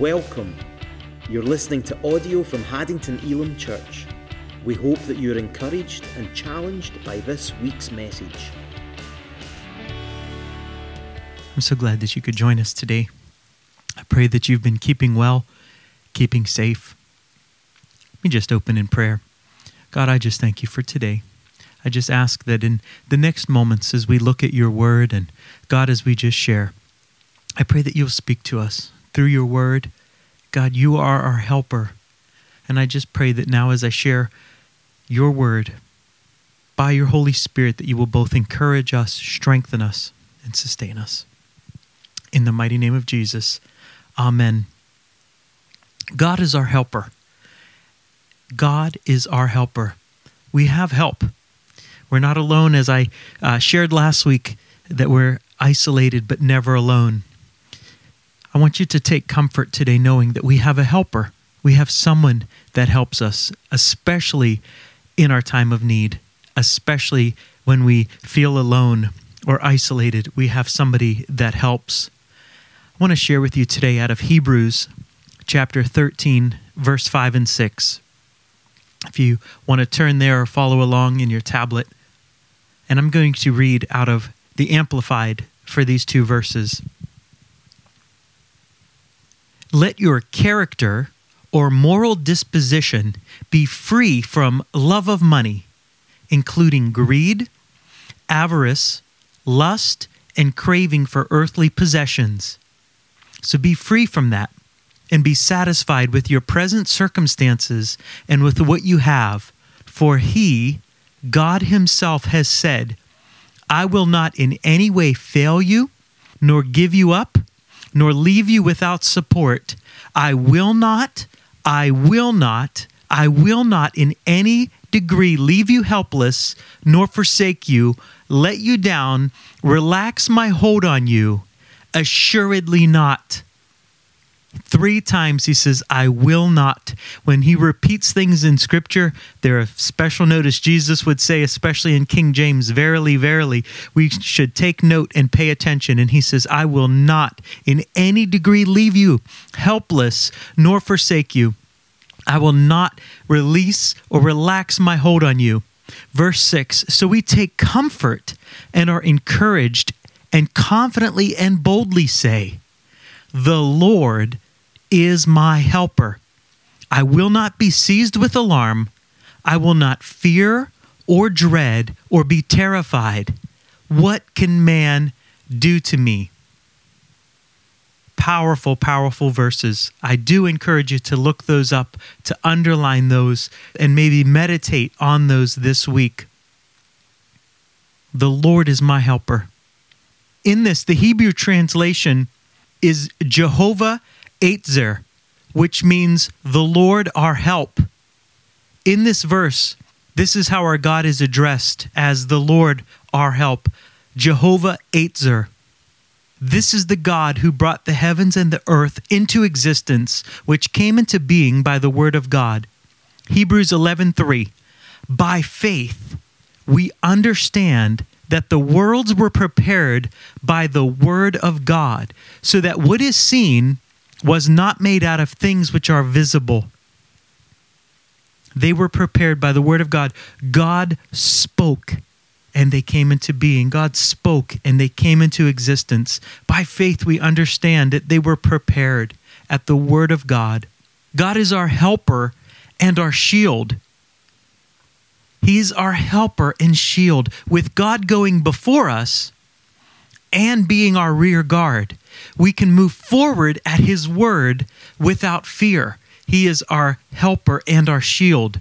Welcome. You're listening to audio from Haddington Elim Church. We hope that you're encouraged and challenged by this week's message. I'm so glad that you could join us today. I pray that you've been keeping well, keeping safe. Let me just open in prayer. God, I just thank you for today. I just ask that in the next moments as we look at your word and God, as we just share, I pray that you'll speak to us through your word. God, you are our helper. And I just pray that now as I share your word by your Holy Spirit, that you will both encourage us, strengthen us, and sustain us. In the mighty name of Jesus, amen. God is our helper. God is our helper. We have help. We're not alone, as I uh, shared last week, that we're isolated but never alone. I want you to take comfort today knowing that we have a helper. We have someone that helps us, especially in our time of need, especially when we feel alone or isolated. We have somebody that helps. I want to share with you today out of Hebrews chapter 13, verse 5 and 6. If you want to turn there or follow along in your tablet, and I'm going to read out of the Amplified for these two verses. Let your character or moral disposition be free from love of money, including greed, avarice, lust, and craving for earthly possessions. So be free from that and be satisfied with your present circumstances and with what you have, for He, God Himself, has said, I will not in any way fail you, nor give you up, nor leave you without support. I will not, I will not, I will not in any degree leave you helpless, nor forsake you, let you down, relax my hold on you. Assuredly not. Three times he says, I will not. When he repeats things in scripture, there are special notice. Jesus would say, especially in King James, verily, verily, we should take note and pay attention. And he says, I will not in any degree leave you helpless nor forsake you. I will not release or relax my hold on you. Verse 6 So we take comfort and are encouraged and confidently and boldly say, The Lord is my helper. I will not be seized with alarm. I will not fear or dread or be terrified. What can man do to me? Powerful, powerful verses. I do encourage you to look those up, to underline those, and maybe meditate on those this week. The Lord is my helper. In this, the Hebrew translation is Jehovah Eitzer, which means the Lord our help. In this verse, this is how our God is addressed as the Lord our help, Jehovah Eitzer. This is the God who brought the heavens and the earth into existence, which came into being by the word of God. Hebrews 11:3. By faith, we understand that the worlds were prepared by the word of God, so that what is seen was not made out of things which are visible. They were prepared by the word of God. God spoke and they came into being. God spoke and they came into existence. By faith, we understand that they were prepared at the word of God. God is our helper and our shield. He's our helper and shield. With God going before us and being our rear guard, we can move forward at His word without fear. He is our helper and our shield.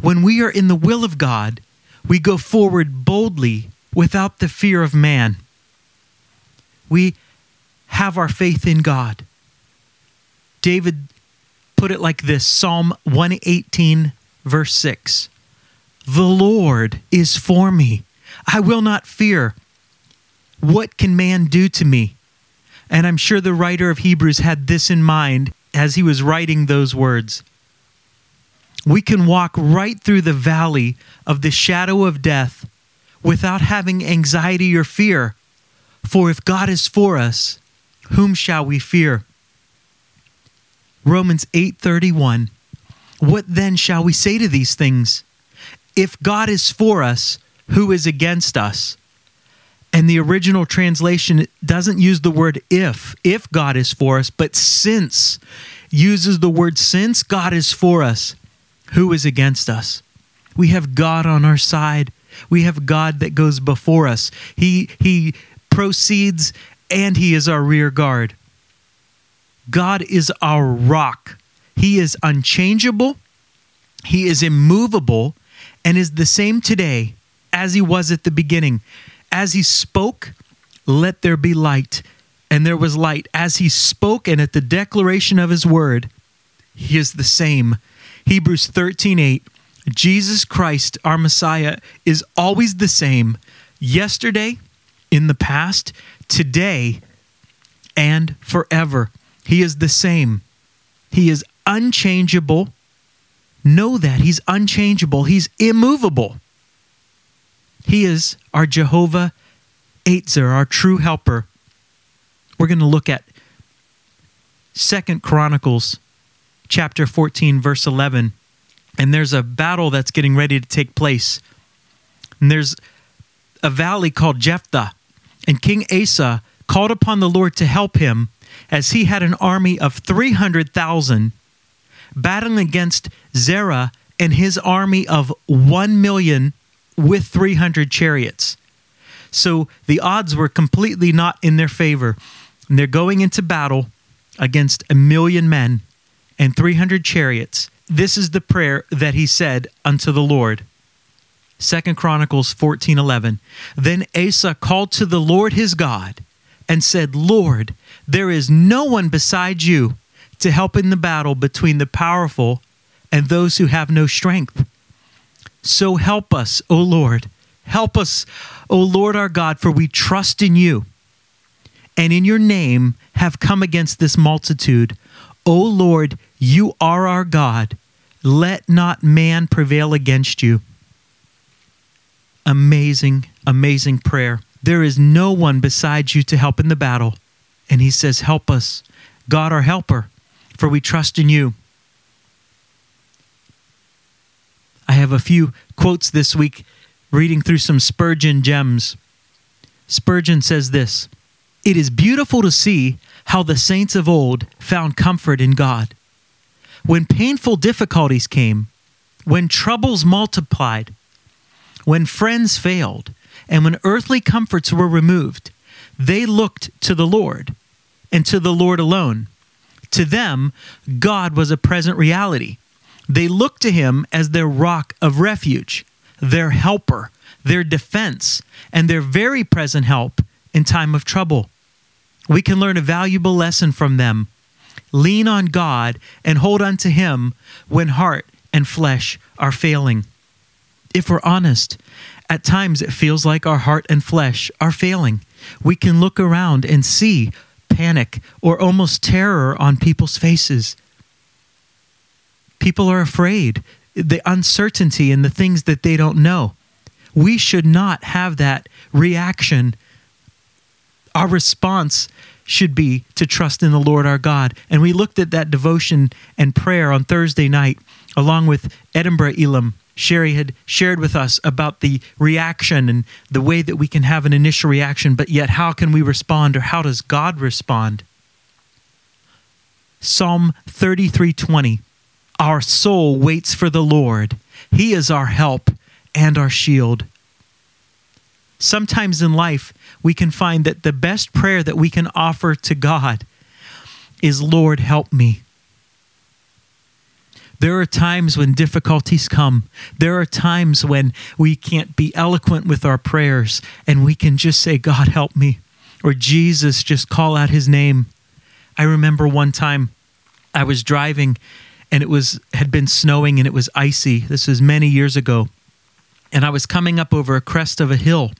When we are in the will of God, we go forward boldly without the fear of man. We have our faith in God. David put it like this Psalm 118, verse 6 The Lord is for me. I will not fear. What can man do to me? And I'm sure the writer of Hebrews had this in mind as he was writing those words. We can walk right through the valley of the shadow of death without having anxiety or fear. For if God is for us, whom shall we fear? Romans 8:31. What then shall we say to these things? If God is for us, who is against us? And the original translation doesn't use the word if, if God is for us, but since uses the word since God is for us, who is against us? We have God on our side. We have God that goes before us. He he proceeds and he is our rear guard. God is our rock. He is unchangeable. He is immovable and is the same today as he was at the beginning. As he spoke, let there be light. And there was light. As he spoke and at the declaration of his word, he is the same. Hebrews 13 8. Jesus Christ, our Messiah, is always the same yesterday, in the past, today, and forever. He is the same. He is unchangeable. Know that. He's unchangeable. He's immovable. He is our Jehovah Eitzer, our true helper. We're going to look at Second Chronicles chapter 14 verse 11 and there's a battle that's getting ready to take place. And there's a valley called Jephthah and King Asa called upon the Lord to help him as he had an army of 300,000 battling against Zerah and his army of 1 million with 300 chariots. So the odds were completely not in their favor. And they're going into battle against a million men and 300 chariots. This is the prayer that he said unto the Lord. Second Chronicles 14:11. Then Asa called to the Lord his God and said, "Lord, there is no one beside you to help in the battle between the powerful and those who have no strength. So help us, O Lord. Help us, O Lord our God, for we trust in you. And in your name have come against this multitude. O Lord, you are our God. Let not man prevail against you. Amazing, amazing prayer. There is no one besides you to help in the battle. And he says, Help us, God our helper, for we trust in you. I have a few quotes this week reading through some Spurgeon gems. Spurgeon says this It is beautiful to see how the saints of old found comfort in God. When painful difficulties came, when troubles multiplied, when friends failed, and when earthly comforts were removed, they looked to the Lord and to the Lord alone. To them, God was a present reality. They look to him as their rock of refuge, their helper, their defense, and their very present help in time of trouble. We can learn a valuable lesson from them. Lean on God and hold on to Him when heart and flesh are failing. If we're honest, at times it feels like our heart and flesh are failing. We can look around and see panic or almost terror on people's faces. People are afraid, the uncertainty and the things that they don't know. We should not have that reaction. Our response should be to trust in the Lord our God. And we looked at that devotion and prayer on Thursday night, along with Edinburgh Elim. Sherry had shared with us about the reaction and the way that we can have an initial reaction, but yet how can we respond or how does God respond? Psalm 33:20 Our soul waits for the Lord. He is our help and our shield. Sometimes in life, we can find that the best prayer that we can offer to God is, Lord, help me. There are times when difficulties come. There are times when we can't be eloquent with our prayers and we can just say, God, help me. Or Jesus, just call out his name. I remember one time I was driving and it was had been snowing and it was icy. This was many years ago. And I was coming up over a crest of a hill.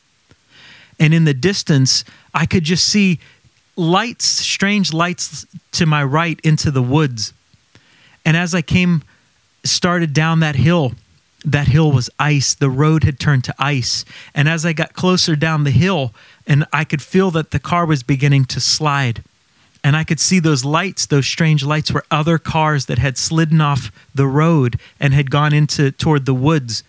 And in the distance, I could just see lights, strange lights to my right into the woods. And as I came, started down that hill, that hill was ice. The road had turned to ice. And as I got closer down the hill, and I could feel that the car was beginning to slide. And I could see those lights, those strange lights were other cars that had slidden off the road and had gone into toward the woods.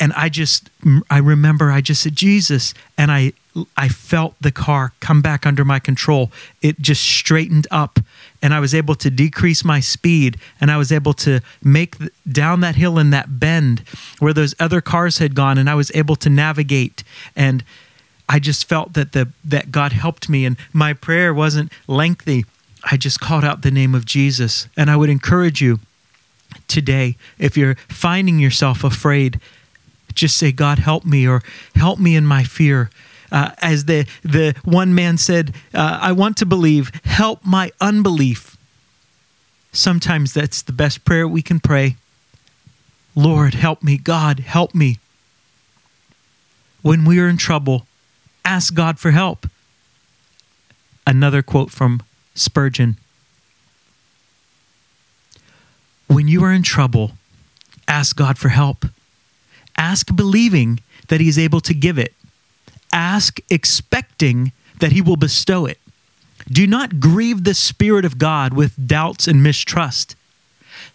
And I just I remember I just said Jesus and I I felt the car come back under my control. It just straightened up and I was able to decrease my speed and I was able to make th- down that hill in that bend where those other cars had gone and I was able to navigate and I just felt that the that God helped me and my prayer wasn't lengthy. I just called out the name of Jesus and I would encourage you today if you're finding yourself afraid just say God help me or help me in my fear. Uh, as the the one man said, uh, I want to believe, help my unbelief. Sometimes that's the best prayer we can pray. Lord, help me. God, help me. When we are in trouble, ask God for help. Another quote from Spurgeon When you are in trouble, ask God for help. Ask believing that He is able to give it. Ask expecting that He will bestow it. Do not grieve the Spirit of God with doubts and mistrust.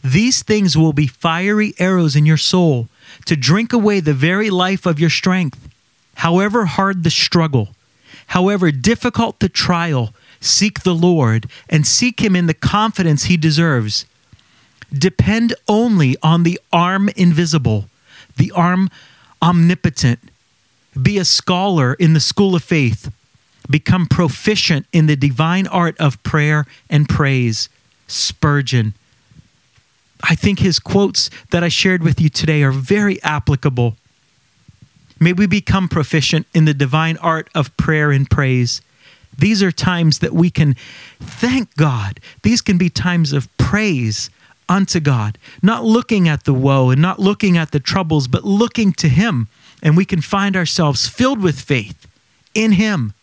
These things will be fiery arrows in your soul to drink away the very life of your strength. However hard the struggle, however difficult the trial, seek the Lord and seek Him in the confidence He deserves. Depend only on the arm invisible, the arm omnipotent. Be a scholar in the school of faith. Become proficient in the divine art of prayer and praise. Spurgeon. I think his quotes that I shared with you today are very applicable. May we become proficient in the divine art of prayer and praise. These are times that we can thank God. These can be times of praise unto God, not looking at the woe and not looking at the troubles, but looking to Him. And we can find ourselves filled with faith in Him.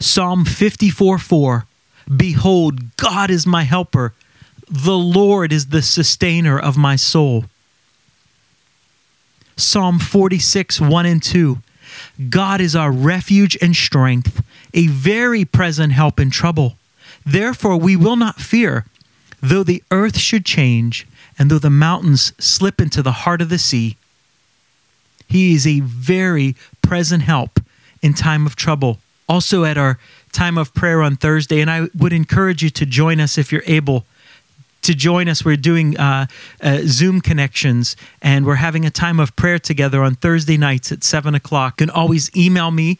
Psalm 54 4 Behold, God is my helper, the Lord is the sustainer of my soul. Psalm 46 1 and 2 God is our refuge and strength, a very present help in trouble. Therefore, we will not fear, though the earth should change, and though the mountains slip into the heart of the sea. He is a very present help in time of trouble. Also, at our time of prayer on Thursday, and I would encourage you to join us if you're able to join us. We're doing uh, uh, Zoom connections and we're having a time of prayer together on Thursday nights at 7 o'clock. You can always email me,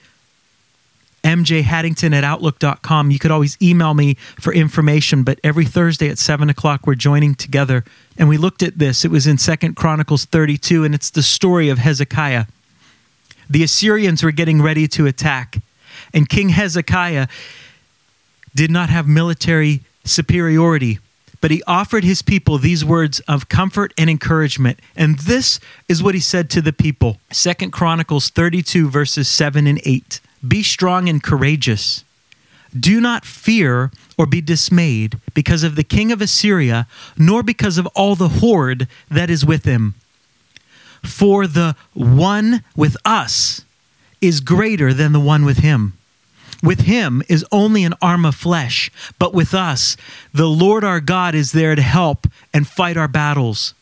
mjhaddington at outlook.com. You could always email me for information, but every Thursday at 7 o'clock, we're joining together. And we looked at this. It was in Second Chronicles 32, and it's the story of Hezekiah. The Assyrians were getting ready to attack, and King Hezekiah did not have military superiority but he offered his people these words of comfort and encouragement. And this is what he said to the people. Second Chronicles 32 verses 7 and 8. Be strong and courageous. Do not fear or be dismayed because of the king of Assyria, nor because of all the horde that is with him. For the one with us is greater than the one with him with him is only an arm of flesh, but with us, the Lord our God is there to help and fight our battles.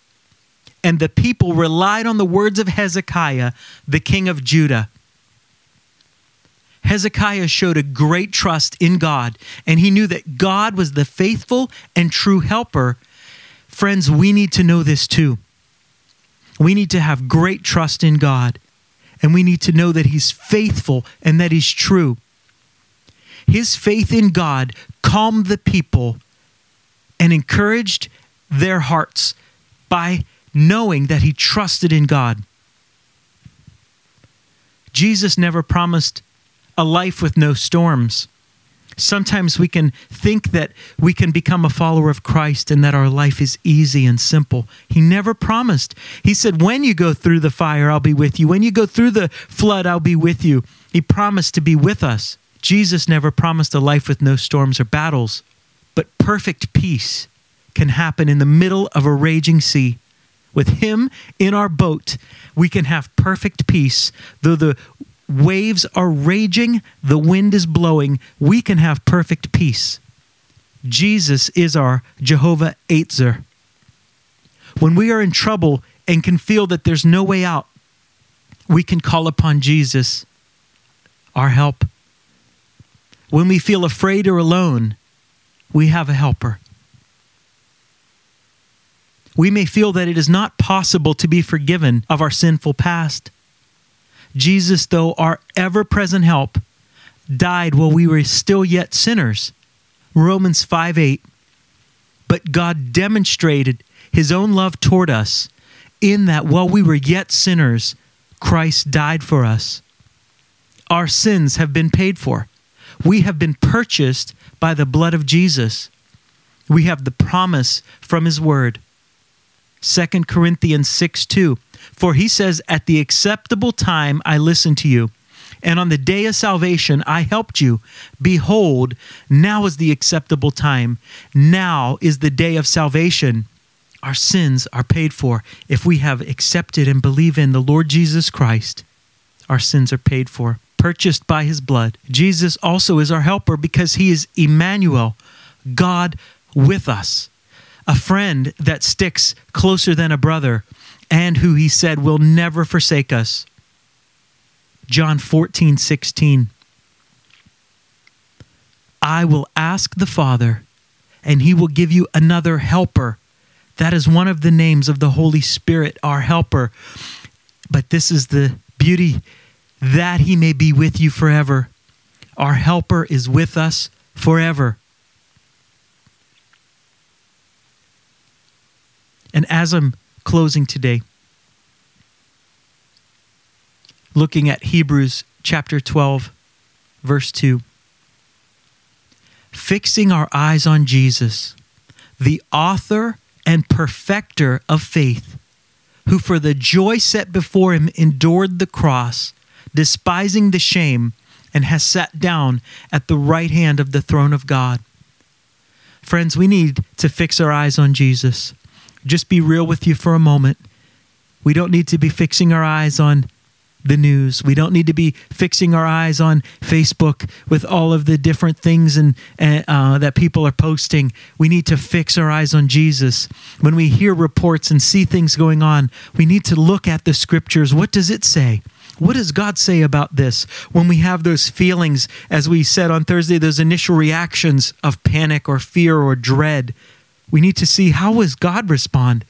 And the people relied on the words of Hezekiah, the king of Judah. Hezekiah showed a great trust in God, and he knew that God was the faithful and true helper. Friends, we need to know this too. We need to have great trust in God, and we need to know that He's faithful and that He's true. His faith in God calmed the people and encouraged their hearts by knowing that he trusted in God. Jesus never promised a life with no storms. Sometimes we can think that we can become a follower of Christ and that our life is easy and simple. He never promised. He said, When you go through the fire, I'll be with you. When you go through the flood, I'll be with you. He promised to be with us. Jesus never promised a life with no storms or battles, but perfect peace can happen in the middle of a raging sea. With Him in our boat, we can have perfect peace, though the waves are raging, the wind is blowing, we can have perfect peace. Jesus is our Jehovah Eitzer. When we are in trouble and can feel that there's no way out, we can call upon Jesus, our help. When we feel afraid or alone, we have a helper. We may feel that it is not possible to be forgiven of our sinful past. Jesus, though our ever present help, died while we were still yet sinners. Romans 5 8. But God demonstrated his own love toward us in that while we were yet sinners, Christ died for us. Our sins have been paid for. We have been purchased by the blood of Jesus. We have the promise from his word. 2 Corinthians 6 2. For he says, At the acceptable time I listened to you, and on the day of salvation I helped you. Behold, now is the acceptable time. Now is the day of salvation. Our sins are paid for. If we have accepted and believe in the Lord Jesus Christ, our sins are paid for purchased by his blood. Jesus also is our helper because he is Emmanuel, God with us, a friend that sticks closer than a brother, and who he said will never forsake us. John 14, 16. I will ask the Father, and he will give you another helper. That is one of the names of the Holy Spirit, our helper. But this is the beauty that he may be with you forever. Our helper is with us forever. And as I'm closing today, looking at Hebrews chapter 12, verse 2, fixing our eyes on Jesus, the author and perfecter of faith, who for the joy set before him endured the cross despising the shame, and has sat down at the right hand of the throne of God. Friends, we need to fix our eyes on Jesus. Just be real with you for a moment. We don't need to be fixing our eyes on the news. We don't need to be fixing our eyes on Facebook with all of the different things and uh, that people are posting. We need to fix our eyes on Jesus. When we hear reports and see things going on, we need to look at the scriptures. What does it say? What does God say about this when we have those feelings, as we said on Thursday, those initial reactions of panic or fear or dread? We need to see how does God respond?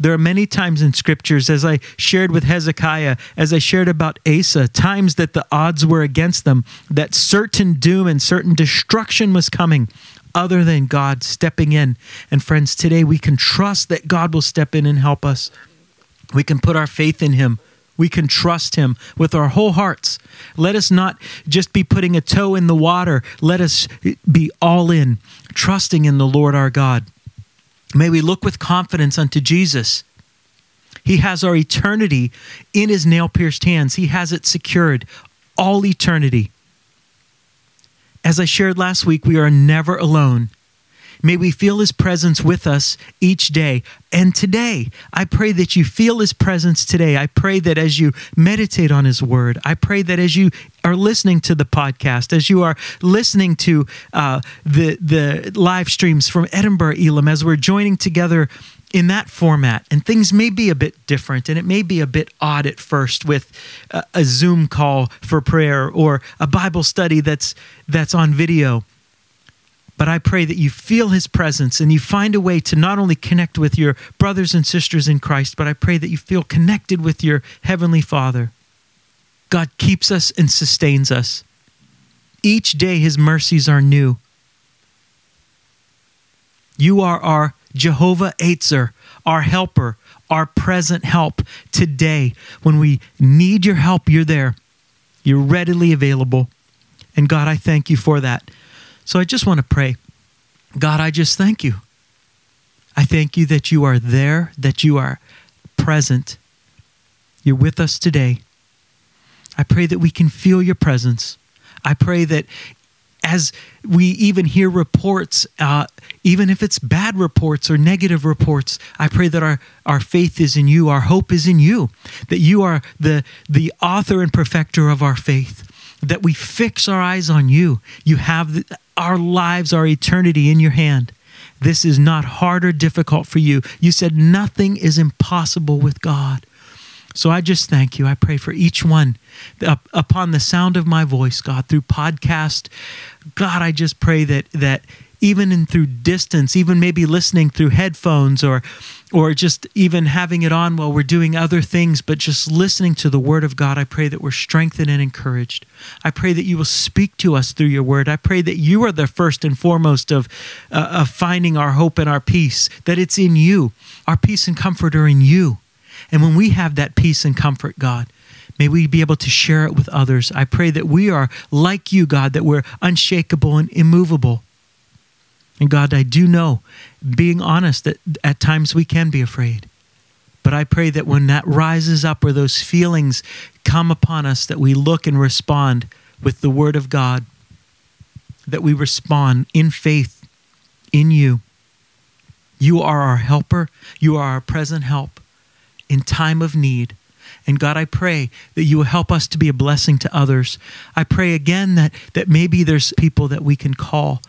There are many times in scriptures, as I shared with Hezekiah, as I shared about Asa, times that the odds were against them, that certain doom and certain destruction was coming, other than God stepping in. And friends, today we can trust that God will step in and help us. We can put our faith in Him. We can trust him with our whole hearts. Let us not just be putting a toe in the water. Let us be all in, trusting in the Lord our God. May we look with confidence unto Jesus. He has our eternity in his nail pierced hands, he has it secured, all eternity. As I shared last week, we are never alone. May we feel His presence with us each day. And today, I pray that you feel His presence today. I pray that as you meditate on His Word, I pray that as you are listening to the podcast, as you are listening to uh, the the live streams from Edinburgh Elim, as we're joining together in that format, and things may be a bit different, and it may be a bit odd at first with a, a Zoom call for prayer or a Bible study that's that's on video. But I pray that you feel his presence and you find a way to not only connect with your brothers and sisters in Christ, but I pray that you feel connected with your heavenly Father. God keeps us and sustains us. Each day his mercies are new. You are our Jehovah Eitzer, our helper, our present help today. When we need your help, you're there. You're readily available. And God, I thank you for that. So I just want to pray. God, I just thank you. I thank you that you are there, that you are present. You're with us today. I pray that we can feel your presence. I pray that as we even hear reports, uh, even if it's bad reports or negative reports, I pray that our, our faith is in you, our hope is in you, that you are the, the author and perfecter of our faith, that we fix our eyes on you. You have the, our lives, our eternity in your hand. This is not hard or difficult for you. You said nothing is impossible with God. So I just thank you. I pray for each one upon the sound of my voice, God, through podcast. God, I just pray that that even in through distance, even maybe listening through headphones or or just even having it on while we're doing other things, but just listening to the word of God, I pray that we're strengthened and encouraged. I pray that you will speak to us through your word. I pray that you are the first and foremost of uh, of finding our hope and our peace, that it's in you. Our peace and comfort are in you. And when we have that peace and comfort, God, may we be able to share it with others. I pray that we are like you, God, that we're unshakable and immovable. And God, I do know, being honest, that at times we can be afraid. But I pray that when that rises up or those feelings come upon us, that we look and respond with the Word of God, that we respond in faith in you. You are our helper, you are our present help in time of need. And God, I pray that you will help us to be a blessing to others. I pray again that, that maybe there's people that we can call,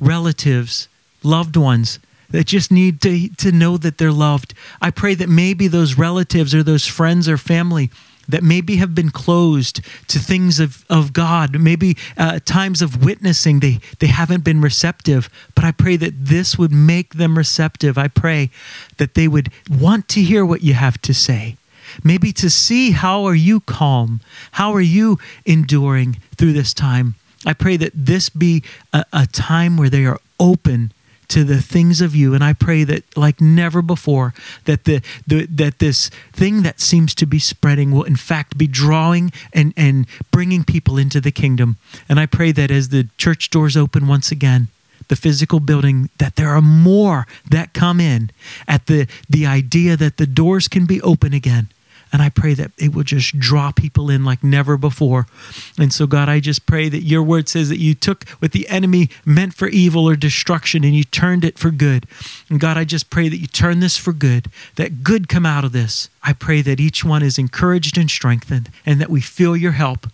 relatives, loved ones that just need to, to know that they're loved. I pray that maybe those relatives or those friends or family that maybe have been closed to things of, of God, maybe uh, times of witnessing, they, they haven't been receptive. But I pray that this would make them receptive. I pray that they would want to hear what you have to say. Maybe to see how are you calm? How are you enduring through this time? I pray that this be a, a time where they are open to the things of you. And i pray that like never before that the, the that this thing that seems to be spreading will in fact be drawing and and bringing people into the kingdom. And i pray that as the church doors open once again the physical building that there are more that come in at the the idea that the doors can be open again and I pray that it will just draw people in like never before. And so, God, I just pray that your word says that you took what the enemy meant for evil or destruction and you turned it for good. And God, I just pray that you turn this for good, that good come out of this. I pray that each one is encouraged and strengthened and that we feel your help.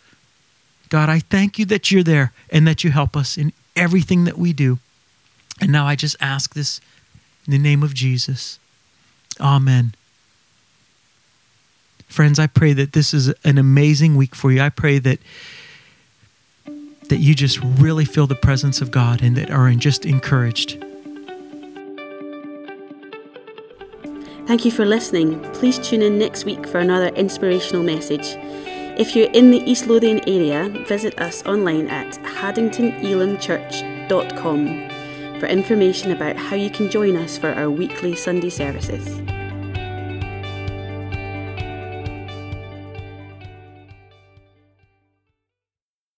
God, I thank you that you're there and that you help us in everything that we do. And now I just ask this in the name of Jesus. Amen. Friends, I pray that this is an amazing week for you. I pray that that you just really feel the presence of God and that are just encouraged. Thank you for listening. Please tune in next week for another inspirational message. If you're in the East Lothian area, visit us online at haddingtonelimchurch.com for information about how you can join us for our weekly Sunday services.